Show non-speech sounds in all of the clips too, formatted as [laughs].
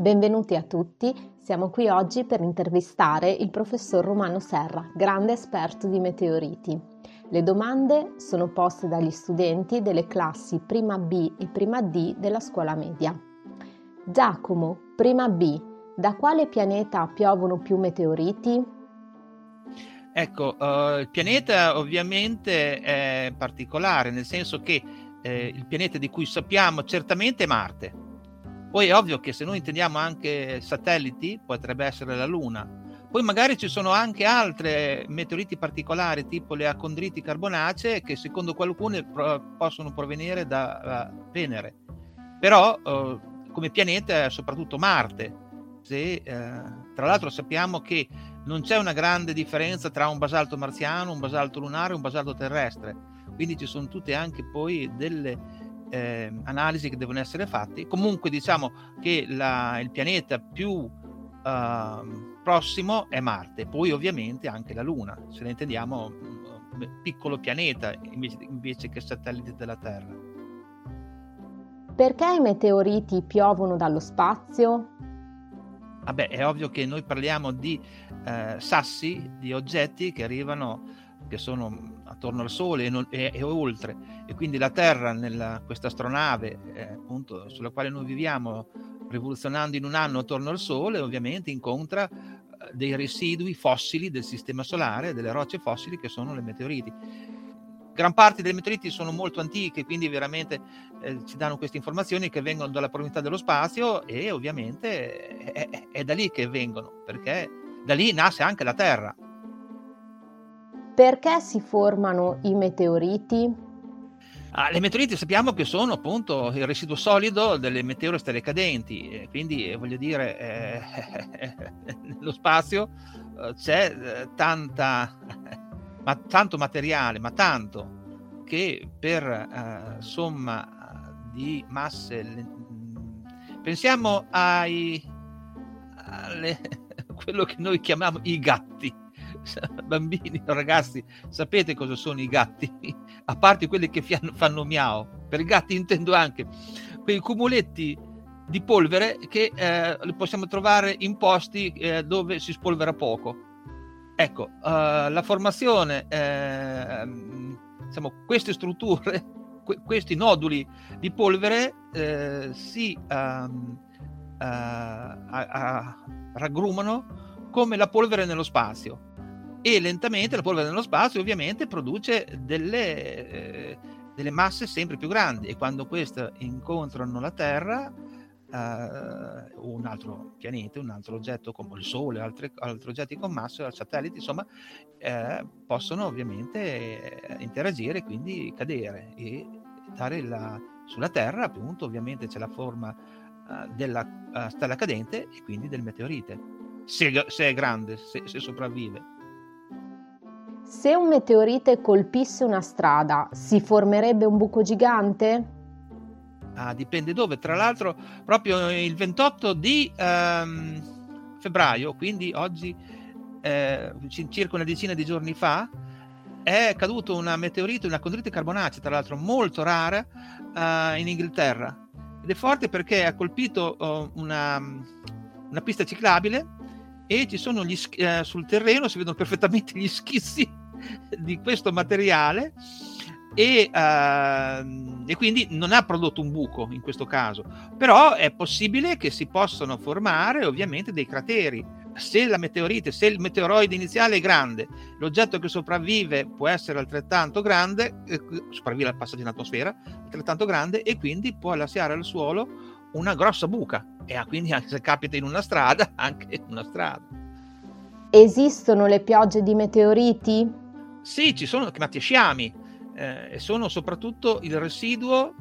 benvenuti a tutti. Siamo qui oggi per intervistare il professor Romano Serra, grande esperto di meteoriti. Le domande sono poste dagli studenti delle classi prima B e prima D della scuola media. Giacomo, prima B, da quale pianeta piovono più meteoriti? Ecco, uh, il pianeta ovviamente è particolare, nel senso che eh, il pianeta di cui sappiamo certamente è Marte. Poi è ovvio che se noi intendiamo anche satelliti, potrebbe essere la Luna. Poi magari ci sono anche altre meteoriti particolari, tipo le acondriti carbonacee, che secondo qualcuno pro- possono provenire da Venere. Però uh, come pianeta è soprattutto Marte. Se, uh, tra l'altro sappiamo che non c'è una grande differenza tra un basalto marziano, un basalto lunare e un basalto terrestre quindi ci sono tutte anche poi delle eh, analisi che devono essere fatte. Comunque diciamo che la, il pianeta più uh, prossimo è Marte, poi ovviamente anche la Luna, se ne intendiamo un piccolo pianeta invece, invece che satellite della Terra. Perché i meteoriti piovono dallo spazio? Vabbè, è ovvio che noi parliamo di eh, sassi, di oggetti che arrivano che sono attorno al Sole e, non, e, e oltre, e quindi la Terra, nella, questa astronave eh, appunto, sulla quale noi viviamo, rivoluzionando in un anno attorno al Sole, ovviamente incontra eh, dei residui fossili del Sistema Solare, delle rocce fossili che sono le meteoriti. Gran parte delle meteoriti sono molto antiche, quindi veramente eh, ci danno queste informazioni che vengono dalla profondità dello spazio e ovviamente è, è, è da lì che vengono, perché da lì nasce anche la Terra. Perché si formano i meteoriti? Ah, le meteoriti sappiamo che sono appunto il residuo solido delle meteorostelle cadenti, e quindi voglio dire, eh, [laughs] nello spazio eh, c'è eh, tanta, [laughs] ma tanto materiale, ma tanto, che per eh, somma di masse, pensiamo ai, alle, [laughs] quello che noi chiamiamo i gatti, [laughs] bambini o ragazzi, sapete cosa sono i gatti? [laughs] A parte quelli che fanno miau, per gatti intendo anche quei cumuletti di polvere che eh, li possiamo trovare in posti eh, dove si spolvera poco. Ecco, uh, la formazione, eh, diciamo, queste strutture, [laughs] que- questi noduli di polvere eh, si uh, a- a- raggrumano come la polvere nello spazio e lentamente la polvere nello spazio ovviamente produce delle, eh, delle masse sempre più grandi e quando queste incontrano la Terra eh, un altro pianeta, un altro oggetto come il Sole, altri, altri oggetti con massa, satelliti, insomma, eh, possono ovviamente eh, interagire e quindi cadere e dare la, sulla Terra, appunto, ovviamente c'è la forma eh, della uh, stella cadente e quindi del meteorite, se, se è grande, se, se sopravvive. Se un meteorite colpisse una strada, si formerebbe un buco gigante? Ah, dipende dove. Tra l'altro, proprio il 28 di um, febbraio, quindi oggi eh, circa una decina di giorni fa, è caduto una meteorite, una condrite carbonacea, tra l'altro molto rara, uh, in Inghilterra. Ed è forte perché ha colpito uh, una, una, pista ciclabile e ci sono gli, uh, sul terreno, si vedono perfettamente gli schizzi [laughs] di questo materiale e, uh, e, quindi non ha prodotto un buco in questo caso, però è possibile che si possano formare ovviamente dei crateri. Se la meteorite, se il meteoroide iniziale è grande, l'oggetto che sopravvive può essere altrettanto grande, eh, sopravvive al passaggio in atmosfera, altrettanto grande e quindi può lasciare al suolo una grossa buca e quindi anche se capita in una strada, [laughs] anche una strada. Esistono le piogge di meteoriti? Sì, ci sono chiamati sciami eh, e sono soprattutto il residuo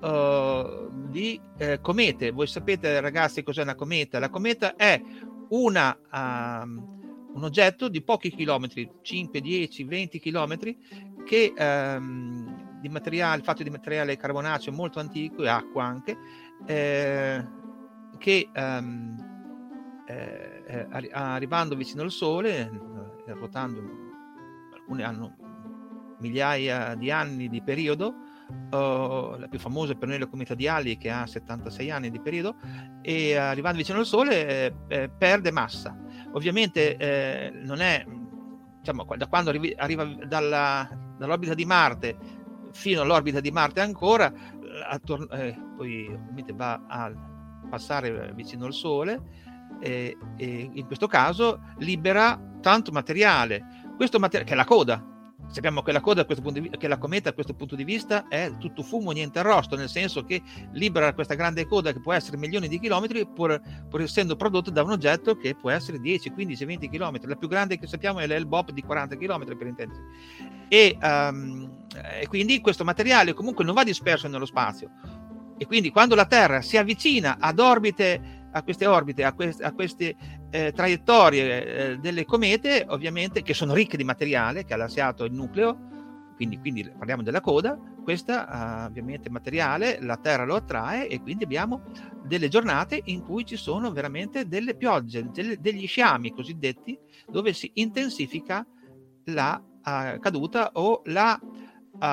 uh, di eh, comete. Voi sapete, ragazzi, cos'è una cometa? La cometa è una, um, un oggetto di pochi chilometri, 5, 10, 20 chilometri, che um, di materiale, fatto di materiale carbonaceo molto antico e acqua anche, eh, che um, arrivando vicino al Sole, ruotando alcune hanno migliaia di anni di periodo, uh, la più famosa per noi la cometa di Halley che ha 76 anni di periodo, e arrivando vicino al Sole eh, eh, perde massa. Ovviamente eh, non è, diciamo, da quando arrivi, arriva dalla, dall'orbita di Marte fino all'orbita di Marte ancora, attorno, eh, poi ovviamente va a passare vicino al Sole e, e in questo caso libera tanto materiale, questo materiale che è la coda, Sappiamo che la, coda, di, che la cometa a questo punto di vista è tutto fumo, niente arrosto, nel senso che libera questa grande coda che può essere milioni di chilometri, pur, pur essendo prodotta da un oggetto che può essere 10, 15, 20 chilometri. La più grande che sappiamo è l'Hale-Bopp di 40 chilometri per intendersi. E, um, e quindi questo materiale comunque non va disperso nello spazio. E quindi quando la Terra si avvicina ad orbite a queste orbite, a, quest- a queste eh, traiettorie eh, delle comete, ovviamente che sono ricche di materiale che ha lasciato il nucleo, quindi, quindi parliamo della coda, questa uh, ovviamente materiale la Terra lo attrae e quindi abbiamo delle giornate in cui ci sono veramente delle piogge, delle, degli sciami cosiddetti, dove si intensifica la uh, caduta o la uh,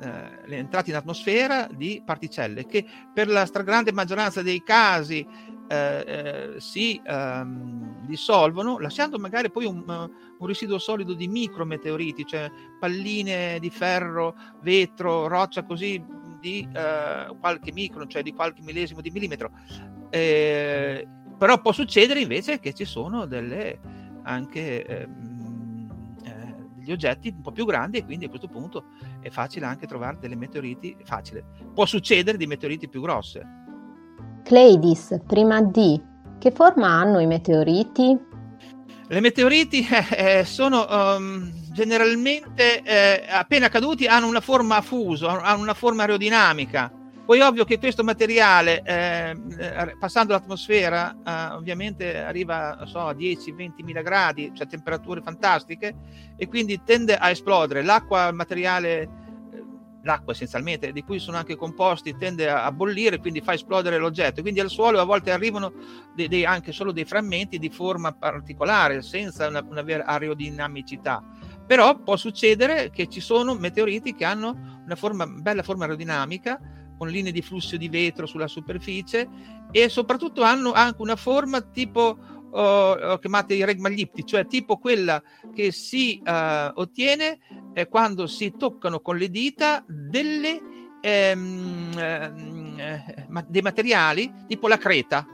eh, entrata in atmosfera di particelle che per la stragrande maggioranza dei casi eh, eh, si ehm, dissolvono, lasciando magari poi un, un, residuo solido di micrometeoriti, cioè palline di ferro, vetro, roccia così di eh, qualche micron, cioè di qualche millesimo di millimetro. Eh, però può succedere invece che ci sono delle anche ehm, eh, degli oggetti un po' più grandi e quindi a questo punto è facile anche trovare delle meteoriti, facile, può succedere di meteoriti più grosse Cleidis, prima D. Che forma hanno i meteoriti? Le meteoriti eh, eh, sono um, generalmente eh, appena caduti hanno una forma a fuso, hanno una forma aerodinamica. Poi ovvio che questo materiale, eh, eh passando l'atmosfera, eh, ovviamente arriva so, a 10-20 mila gradi, cioè temperature fantastiche, e quindi tende a esplodere. L'acqua, il materiale l'acqua essenzialmente, di cui sono anche composti, tende a, bollire, quindi fa esplodere l'oggetto. Quindi al suolo a volte arrivano dei, dei, anche solo dei frammenti di forma particolare, senza una, una vera aerodinamicità. Però può succedere che ci sono meteoriti che hanno una forma, bella forma aerodinamica, con linee di flusso di vetro sulla superficie e soprattutto hanno anche una forma tipo uh, chiamate i regmaglipti, cioè tipo quella che si uh, ottiene eh, quando si toccano con le dita delle, ehm, eh, dei materiali tipo la creta.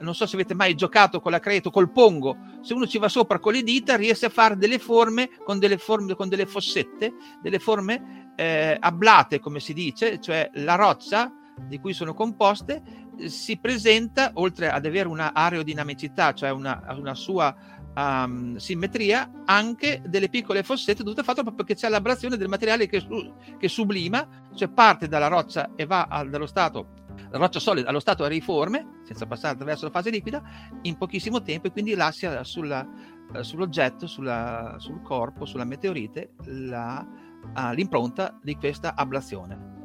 Non so se avete mai giocato con la creta o col pongo. Se uno ci va sopra con le dita riesce a fare delle forme con delle, forme, con delle fossette, delle forme eh, ablate, come si dice, cioè la roccia di cui sono composte si presenta, oltre ad avere una aerodinamicità, cioè una, una sua um, simmetria, anche delle piccole fossette dovute al fatto proprio che c'è l'abrazione del materiale che, che sublima, cioè parte dalla roccia e va al, dallo stato la roccia solida allo stato aeriforme, senza passare attraverso la fase liquida, in pochissimo tempo e quindi lascia sulla, sull'oggetto, sulla, sul corpo, sulla meteorite, la, uh, l'impronta di questa ablazione.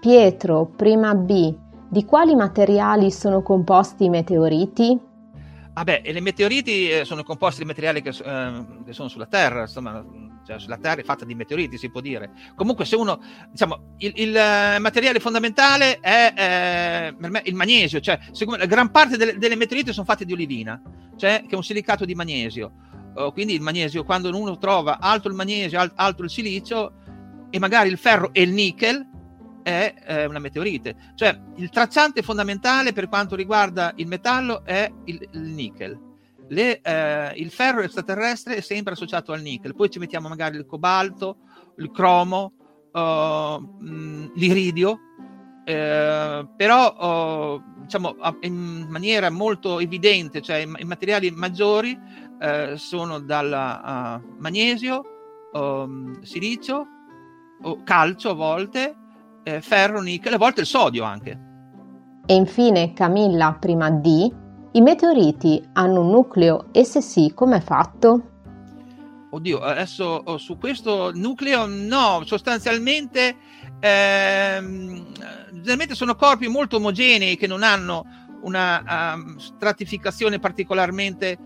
Pietro, prima B, di quali materiali sono composti i meteoriti? Ah beh, le meteoriti eh, sono composti di materiali che, eh, che sono sulla Terra, insomma, cioè sulla Terra è fatta di meteoriti, si può dire. Comunque, se uno, diciamo, il, il uh, materiale fondamentale è eh, il magnesio, cioè siccome, gran parte delle, delle, meteoriti sono fatte di olivina, cioè che è un silicato di magnesio. Uh, quindi il magnesio, quando uno trova alto il magnesio, al, alto il silicio e magari il ferro e il nickel, è eh, una meteorite. Cioè il tracciante fondamentale per quanto riguarda il metallo è il, il nickel. Le, eh, il ferro extraterrestre è sempre associato al nickel, poi ci mettiamo magari il cobalto, il cromo, uh, l'iridio, eh, però uh, diciamo in maniera molto evidente, cioè i, materiali maggiori eh, sono dal uh, magnesio, um, silicio, calcio a volte, eh, ferro, nickel, a volte il sodio anche. E infine Camilla, prima D, i meteoriti hanno un nucleo e se sì, com'è fatto? Oddio, adesso oh, su questo nucleo no, sostanzialmente ehm, generalmente sono corpi molto omogenei che non hanno una um, stratificazione particolarmente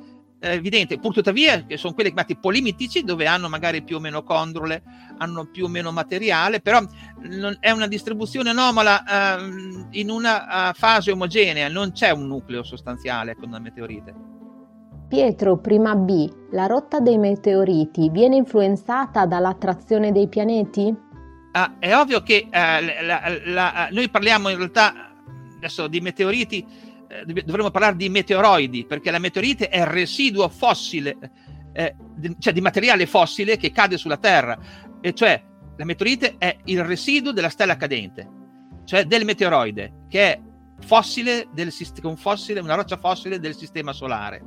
evidente, pur tuttavia che sono quelli chiamati polimitici dove hanno magari più o meno condrole, hanno più o meno materiale, però non, è una distribuzione anomala eh, in una uh, fase omogenea, non c'è un nucleo sostanziale con una meteorite. Pietro, prima B, la rotta dei meteoriti viene influenzata dall'attrazione dei pianeti? Ah, è ovvio che eh, la, la, la, noi parliamo in realtà adesso di meteoriti eh, dovremmo parlare di meteoroidi, perché la meteorite è il residuo fossile, eh, di, cioè di materiale fossile che cade sulla Terra, e cioè la meteorite è il residuo della stella cadente, cioè del meteoroide, che è fossile del, un fossile, una roccia fossile del sistema solare.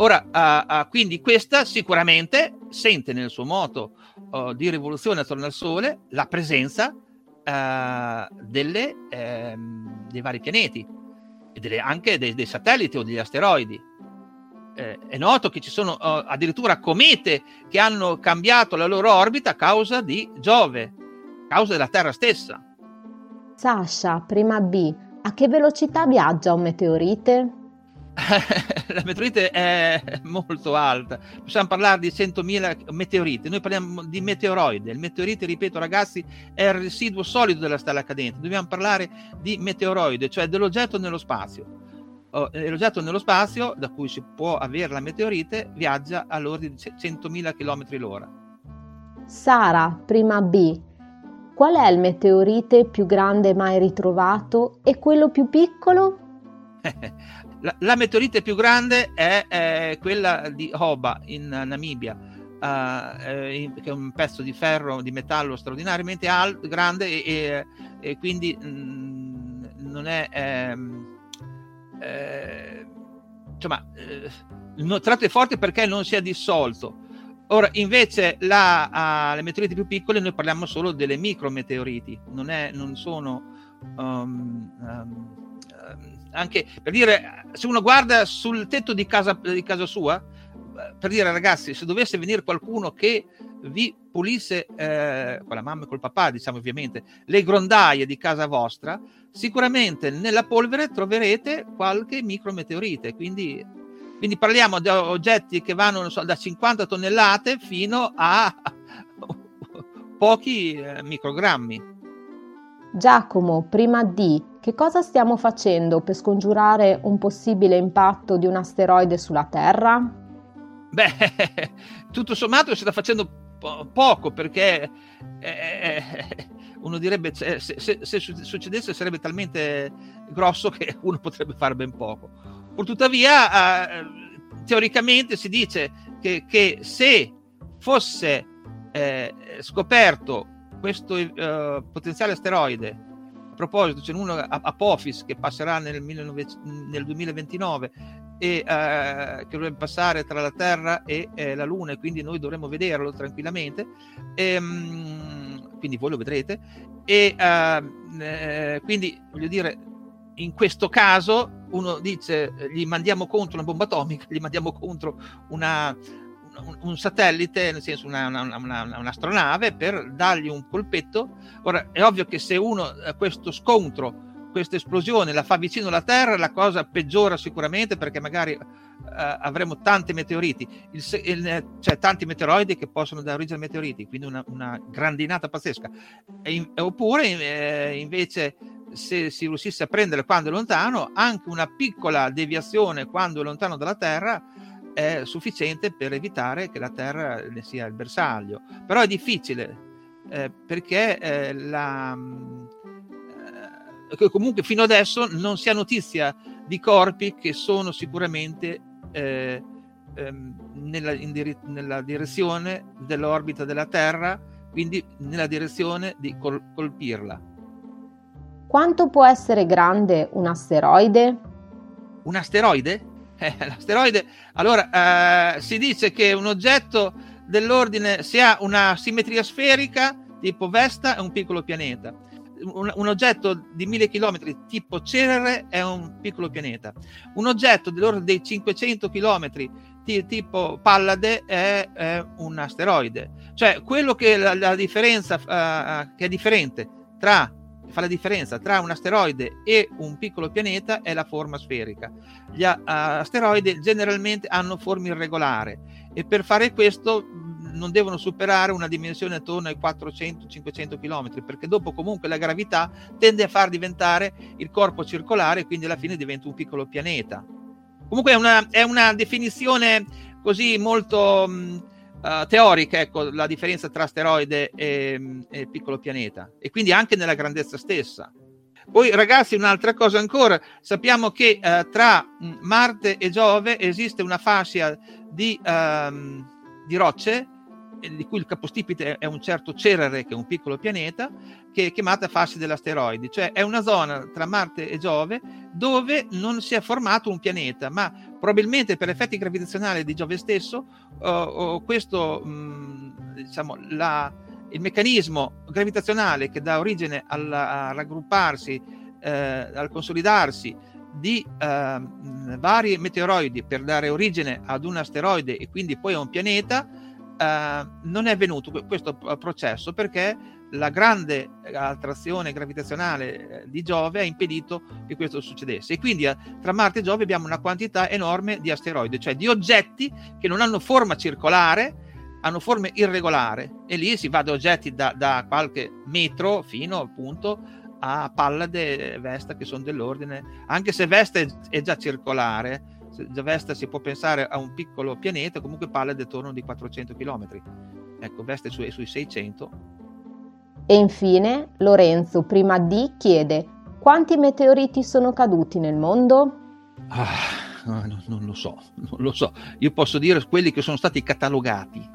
Ora, uh, uh, quindi questa sicuramente sente nel suo moto uh, di rivoluzione attorno al Sole la presenza delle, ehm, dei vari pianeti e delle, anche dei, dei, satelliti o degli asteroidi. Eh, è noto che ci sono uh, addirittura comete che hanno cambiato la loro orbita a causa di Giove, a causa della Terra stessa. Sasha, prima B, a che velocità viaggia un meteorite? [laughs] la meteorite è molto alta, possiamo parlare di 100.000 meteoriti, noi parliamo di meteoroide, il meteorite, ripeto ragazzi, è il residuo solido della stella cadente, dobbiamo parlare di meteoroide, cioè dell'oggetto nello spazio. Oh, l'oggetto nello spazio, da cui si può avere la meteorite, viaggia all'ordine di 100.000 km l'ora. Sara, prima B, qual è il meteorite più grande mai ritrovato e quello più piccolo? [laughs] La, la meteorite più grande è, è, quella di Hoba in Namibia, uh, eh, che è un pezzo di ferro, di metallo straordinariamente al, grande e, e, e quindi mh, mm, non è... Ehm, eh, insomma, eh, tratte forte perché non si è dissolto. Ora, invece, la, uh, le meteoriti più piccole, noi parliamo solo delle micrometeoriti, non, è, non sono um, um, anche per dire, se uno guarda sul tetto di casa, di casa sua, per dire ragazzi, se dovesse venire qualcuno che vi pulisse, eh, con la mamma e col papà, diciamo ovviamente, le grondaie di casa vostra, sicuramente nella polvere troverete qualche micrometeorite. Quindi, quindi parliamo di oggetti che vanno so, da 50 tonnellate fino a [laughs] pochi eh, microgrammi. Giacomo, prima di, che cosa stiamo facendo per scongiurare un possibile impatto di un asteroide sulla Terra? Beh, [laughs] tutto sommato si sta facendo po- poco perché eh, uno direbbe se, se, se, succedesse sarebbe talmente grosso che [laughs] uno potrebbe fare ben poco. Purtuttavia, eh, teoricamente si dice che, che se fosse eh, scoperto questo uh, potenziale asteroide, a proposito, c'è uno Apophis che passerà nel, 19, nel 2029 e uh, che dovrebbe passare tra la Terra e eh, la Luna, e quindi noi dovremo vederlo tranquillamente. E, um, quindi voi lo vedrete. E uh, eh, quindi voglio dire, in questo caso uno dice gli mandiamo contro una bomba atomica, gli mandiamo contro una, un, satellite, nel senso una, una, una, un'astronave, per dargli un colpetto. Ora è ovvio che se uno eh, questo scontro, questa esplosione la fa vicino alla Terra, la cosa peggiora sicuramente perché magari uh, avremo tanti meteoriti, il, il, cioè tanti meteoroidi che possono dare origine ai meteoriti, quindi una, una grandinata pazzesca. E, oppure eh, invece se si riuscisse a prendere quando è lontano, anche una piccola deviazione quando è lontano dalla Terra è sufficiente per evitare che la Terra ne sia il bersaglio. Però è difficile eh, perché eh, la, eh, comunque fino adesso non si ha notizia di corpi che sono sicuramente eh, ehm, nella, dire- nella, direzione dell'orbita della Terra, quindi nella direzione di col- colpirla. Quanto può essere grande un asteroide? Un asteroide? [laughs] Eh, l'asteroide, allora eh, si dice che un oggetto dell'ordine, se ha una simmetria sferica, tipo Vesta, è un piccolo pianeta. Un, un oggetto di mille chilometri tipo Cerere è un piccolo pianeta. Un oggetto dell'ordine dei 500 chilometri t- tipo Pallade è, è, un asteroide. Cioè, quello che la, la differenza uh, che è differente tra fa la differenza tra un asteroide e un piccolo pianeta è la forma sferica. Gli asteroidi generalmente hanno forma irregolare e per fare questo non devono superare una dimensione attorno ai 400-500 km, perché dopo comunque la gravità tende a far diventare il corpo circolare e quindi alla fine diventa un piccolo pianeta. Comunque è una, è una definizione così molto mh, uh, teorica, ecco, la differenza tra asteroide e, e piccolo pianeta, e quindi anche nella grandezza stessa. Poi ragazzi, un'altra cosa ancora, sappiamo che uh, tra Marte e Giove esiste una fascia di, uh, di rocce di cui il capostipite è un certo Cerere, che è un piccolo pianeta, che è chiamata fascia dell'asteroide, cioè è una zona tra Marte e Giove dove non si è formato un pianeta, ma probabilmente per effetti gravitazionali di Giove stesso, uh, questo, mh, diciamo, la, il meccanismo gravitazionale che dà origine alla, a raggrupparsi, eh, al consolidarsi di eh, vari meteoroidi per dare origine ad un asteroide e quindi poi a un pianeta, eh, non è avvenuto questo processo perché la grande attrazione gravitazionale eh, di Giove ha impedito che questo succedesse. E quindi eh, tra Marte e Giove abbiamo una quantità enorme di asteroidi, cioè di oggetti che non hanno forma circolare, hanno forma irregolare. E lì si va da oggetti da, da qualche metro fino appunto a Pallade Vesta che sono dell'ordine, anche se Vesta è già circolare, Vesta si può pensare a un piccolo pianeta, comunque Pallade attorno di 400 km. Ecco, Vesta è, su, è sui 600. E infine Lorenzo, prima D, chiede quanti meteoriti sono caduti nel mondo? Ah, no, non lo so, non lo so. Io posso dire quelli che sono stati catalogati.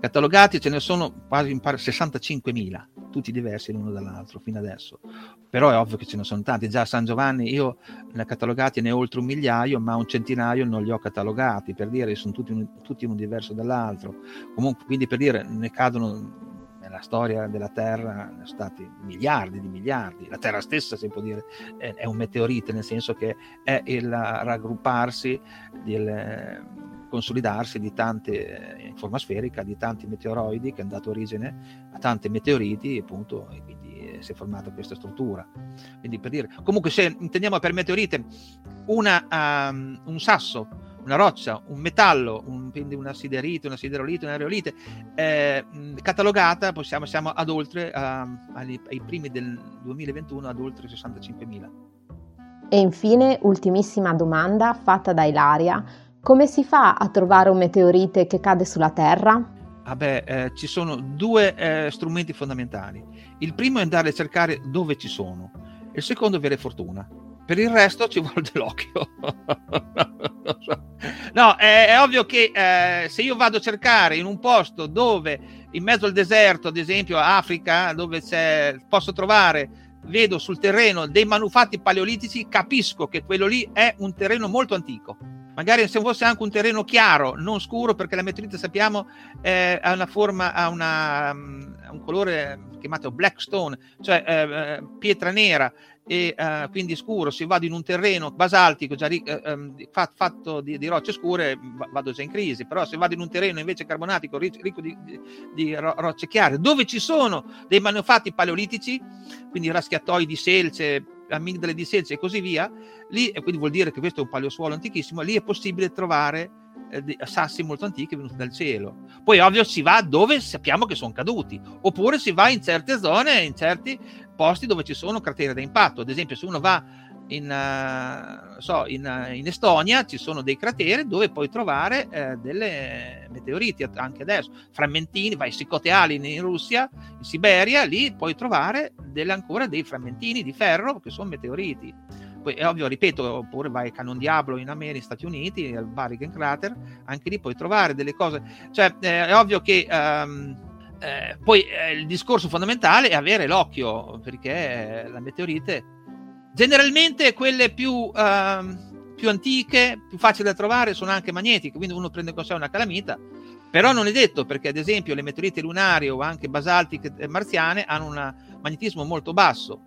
Catalogati ce ne sono quasi 65.000 tutti diversi l'uno dall'altro fino adesso. Però è ovvio che ce ne sono tanti. Già a San Giovanni io ne ho catalogati ne ho oltre un migliaio, ma un centinaio non li ho catalogati, per dire sono tutti, tutti uno diverso dall'altro. Comunque, quindi per dire, ne cadono nella storia della Terra sono stati miliardi di miliardi. La Terra stessa, si può dire, è, è un meteorite, nel senso che è il raggrupparsi del consolidarsi di tante, in forma sferica, di tanti meteoroidi che hanno dato origine a tanti meteoriti, appunto, e quindi si è formata questa struttura. Quindi per dire, comunque se intendiamo per meteorite una, um, un sasso, una roccia, un metallo, un, quindi una siderite, una siderolite, una areolite, eh, catalogata, possiamo, siamo ad oltre, uh, ai, ai primi del 2021, ad oltre 65.000. E infine, ultimissima domanda fatta da Ilaria come si fa a trovare un meteorite che cade sulla Terra? Ah eh, ci sono due eh, strumenti fondamentali. Il primo è andare a cercare dove ci sono, il secondo è avere fortuna. Per il resto ci vuole dell'occhio. [laughs] no, è, è, ovvio che eh, se io vado a cercare in un posto dove, in mezzo al deserto, ad esempio Africa, dove posso trovare vedo sul terreno dei manufatti paleolitici, capisco che quello lì è un terreno molto antico magari se fosse anche un terreno chiaro, non scuro, perché la meteorite sappiamo ha una forma, ha, una, um, un colore chiamato black stone, cioè eh, eh, pietra nera e uh, quindi scuro, se vado in un terreno basaltico già uh, fatto di, di, rocce scure vado già in crisi, però se vado in un terreno invece carbonatico ricco di, di, di rocce chiare, dove ci sono dei manufatti paleolitici, quindi raschiatoi di selce, amigdale di selce e così via, lì, e quindi vuol dire che questo è un paleosuolo antichissimo, lì è possibile trovare eh, sassi molto antichi venuti dal cielo. Poi ovvio si va dove sappiamo che sono caduti, oppure si va in certe zone, in certi posti dove ci sono crateri da impatto. Ad esempio se uno va in, uh, so, in, uh, in, Estonia ci sono dei crateri dove puoi trovare uh, delle meteoriti anche adesso, frammentini, vai Sicoteali in Russia, in Siberia, lì puoi trovare delle, ancora dei frammentini di ferro che sono meteoriti. Poi è ovvio, ripeto, oppure vai a Canon Diablo in America, negli Stati Uniti, al Barrigan Crater, anche lì puoi trovare delle cose. Cioè, eh, è ovvio che um, eh, poi eh, il discorso fondamentale è avere l'occhio, perché la meteorite Generalmente quelle più, uh, più antiche, più facili da trovare, sono anche magnetiche, quindi uno prende con sé una calamita, però non è detto perché ad esempio le meteorite lunari o anche basaltiche marziane hanno un magnetismo molto basso.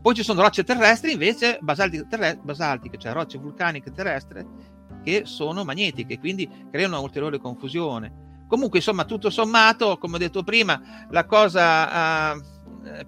Poi ci sono rocce terrestri invece basaltiche, terrestri, basaltiche cioè rocce vulcaniche terrestri, che sono magnetiche, quindi creano una ulteriore confusione. Comunque, insomma, tutto sommato, come ho detto prima, la cosa uh,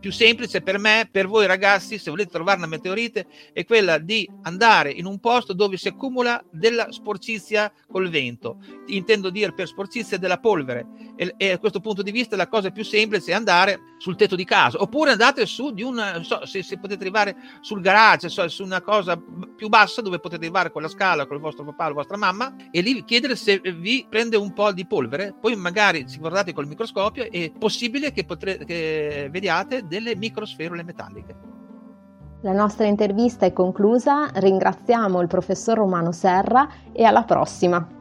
più semplice per me, per voi ragazzi, se volete trovare una meteorite, è quella di andare in un posto dove si accumula della sporcizia col vento. Intendo dire per sporcizia della polvere. E, e a questo punto di vista la cosa più semplice è andare sul tetto di casa, oppure andate su di un, so, se, se, potete arrivare sul garage, so, su una cosa più bassa dove potete arrivare con la scala, con il vostro papà o la vostra mamma, e lì chiedere se vi prende un po' di polvere, poi magari ci guardate col microscopio, è possibile che, potre, che vediate delle microsferule metalliche. La nostra intervista è conclusa, ringraziamo il professor Romano Serra e alla prossima.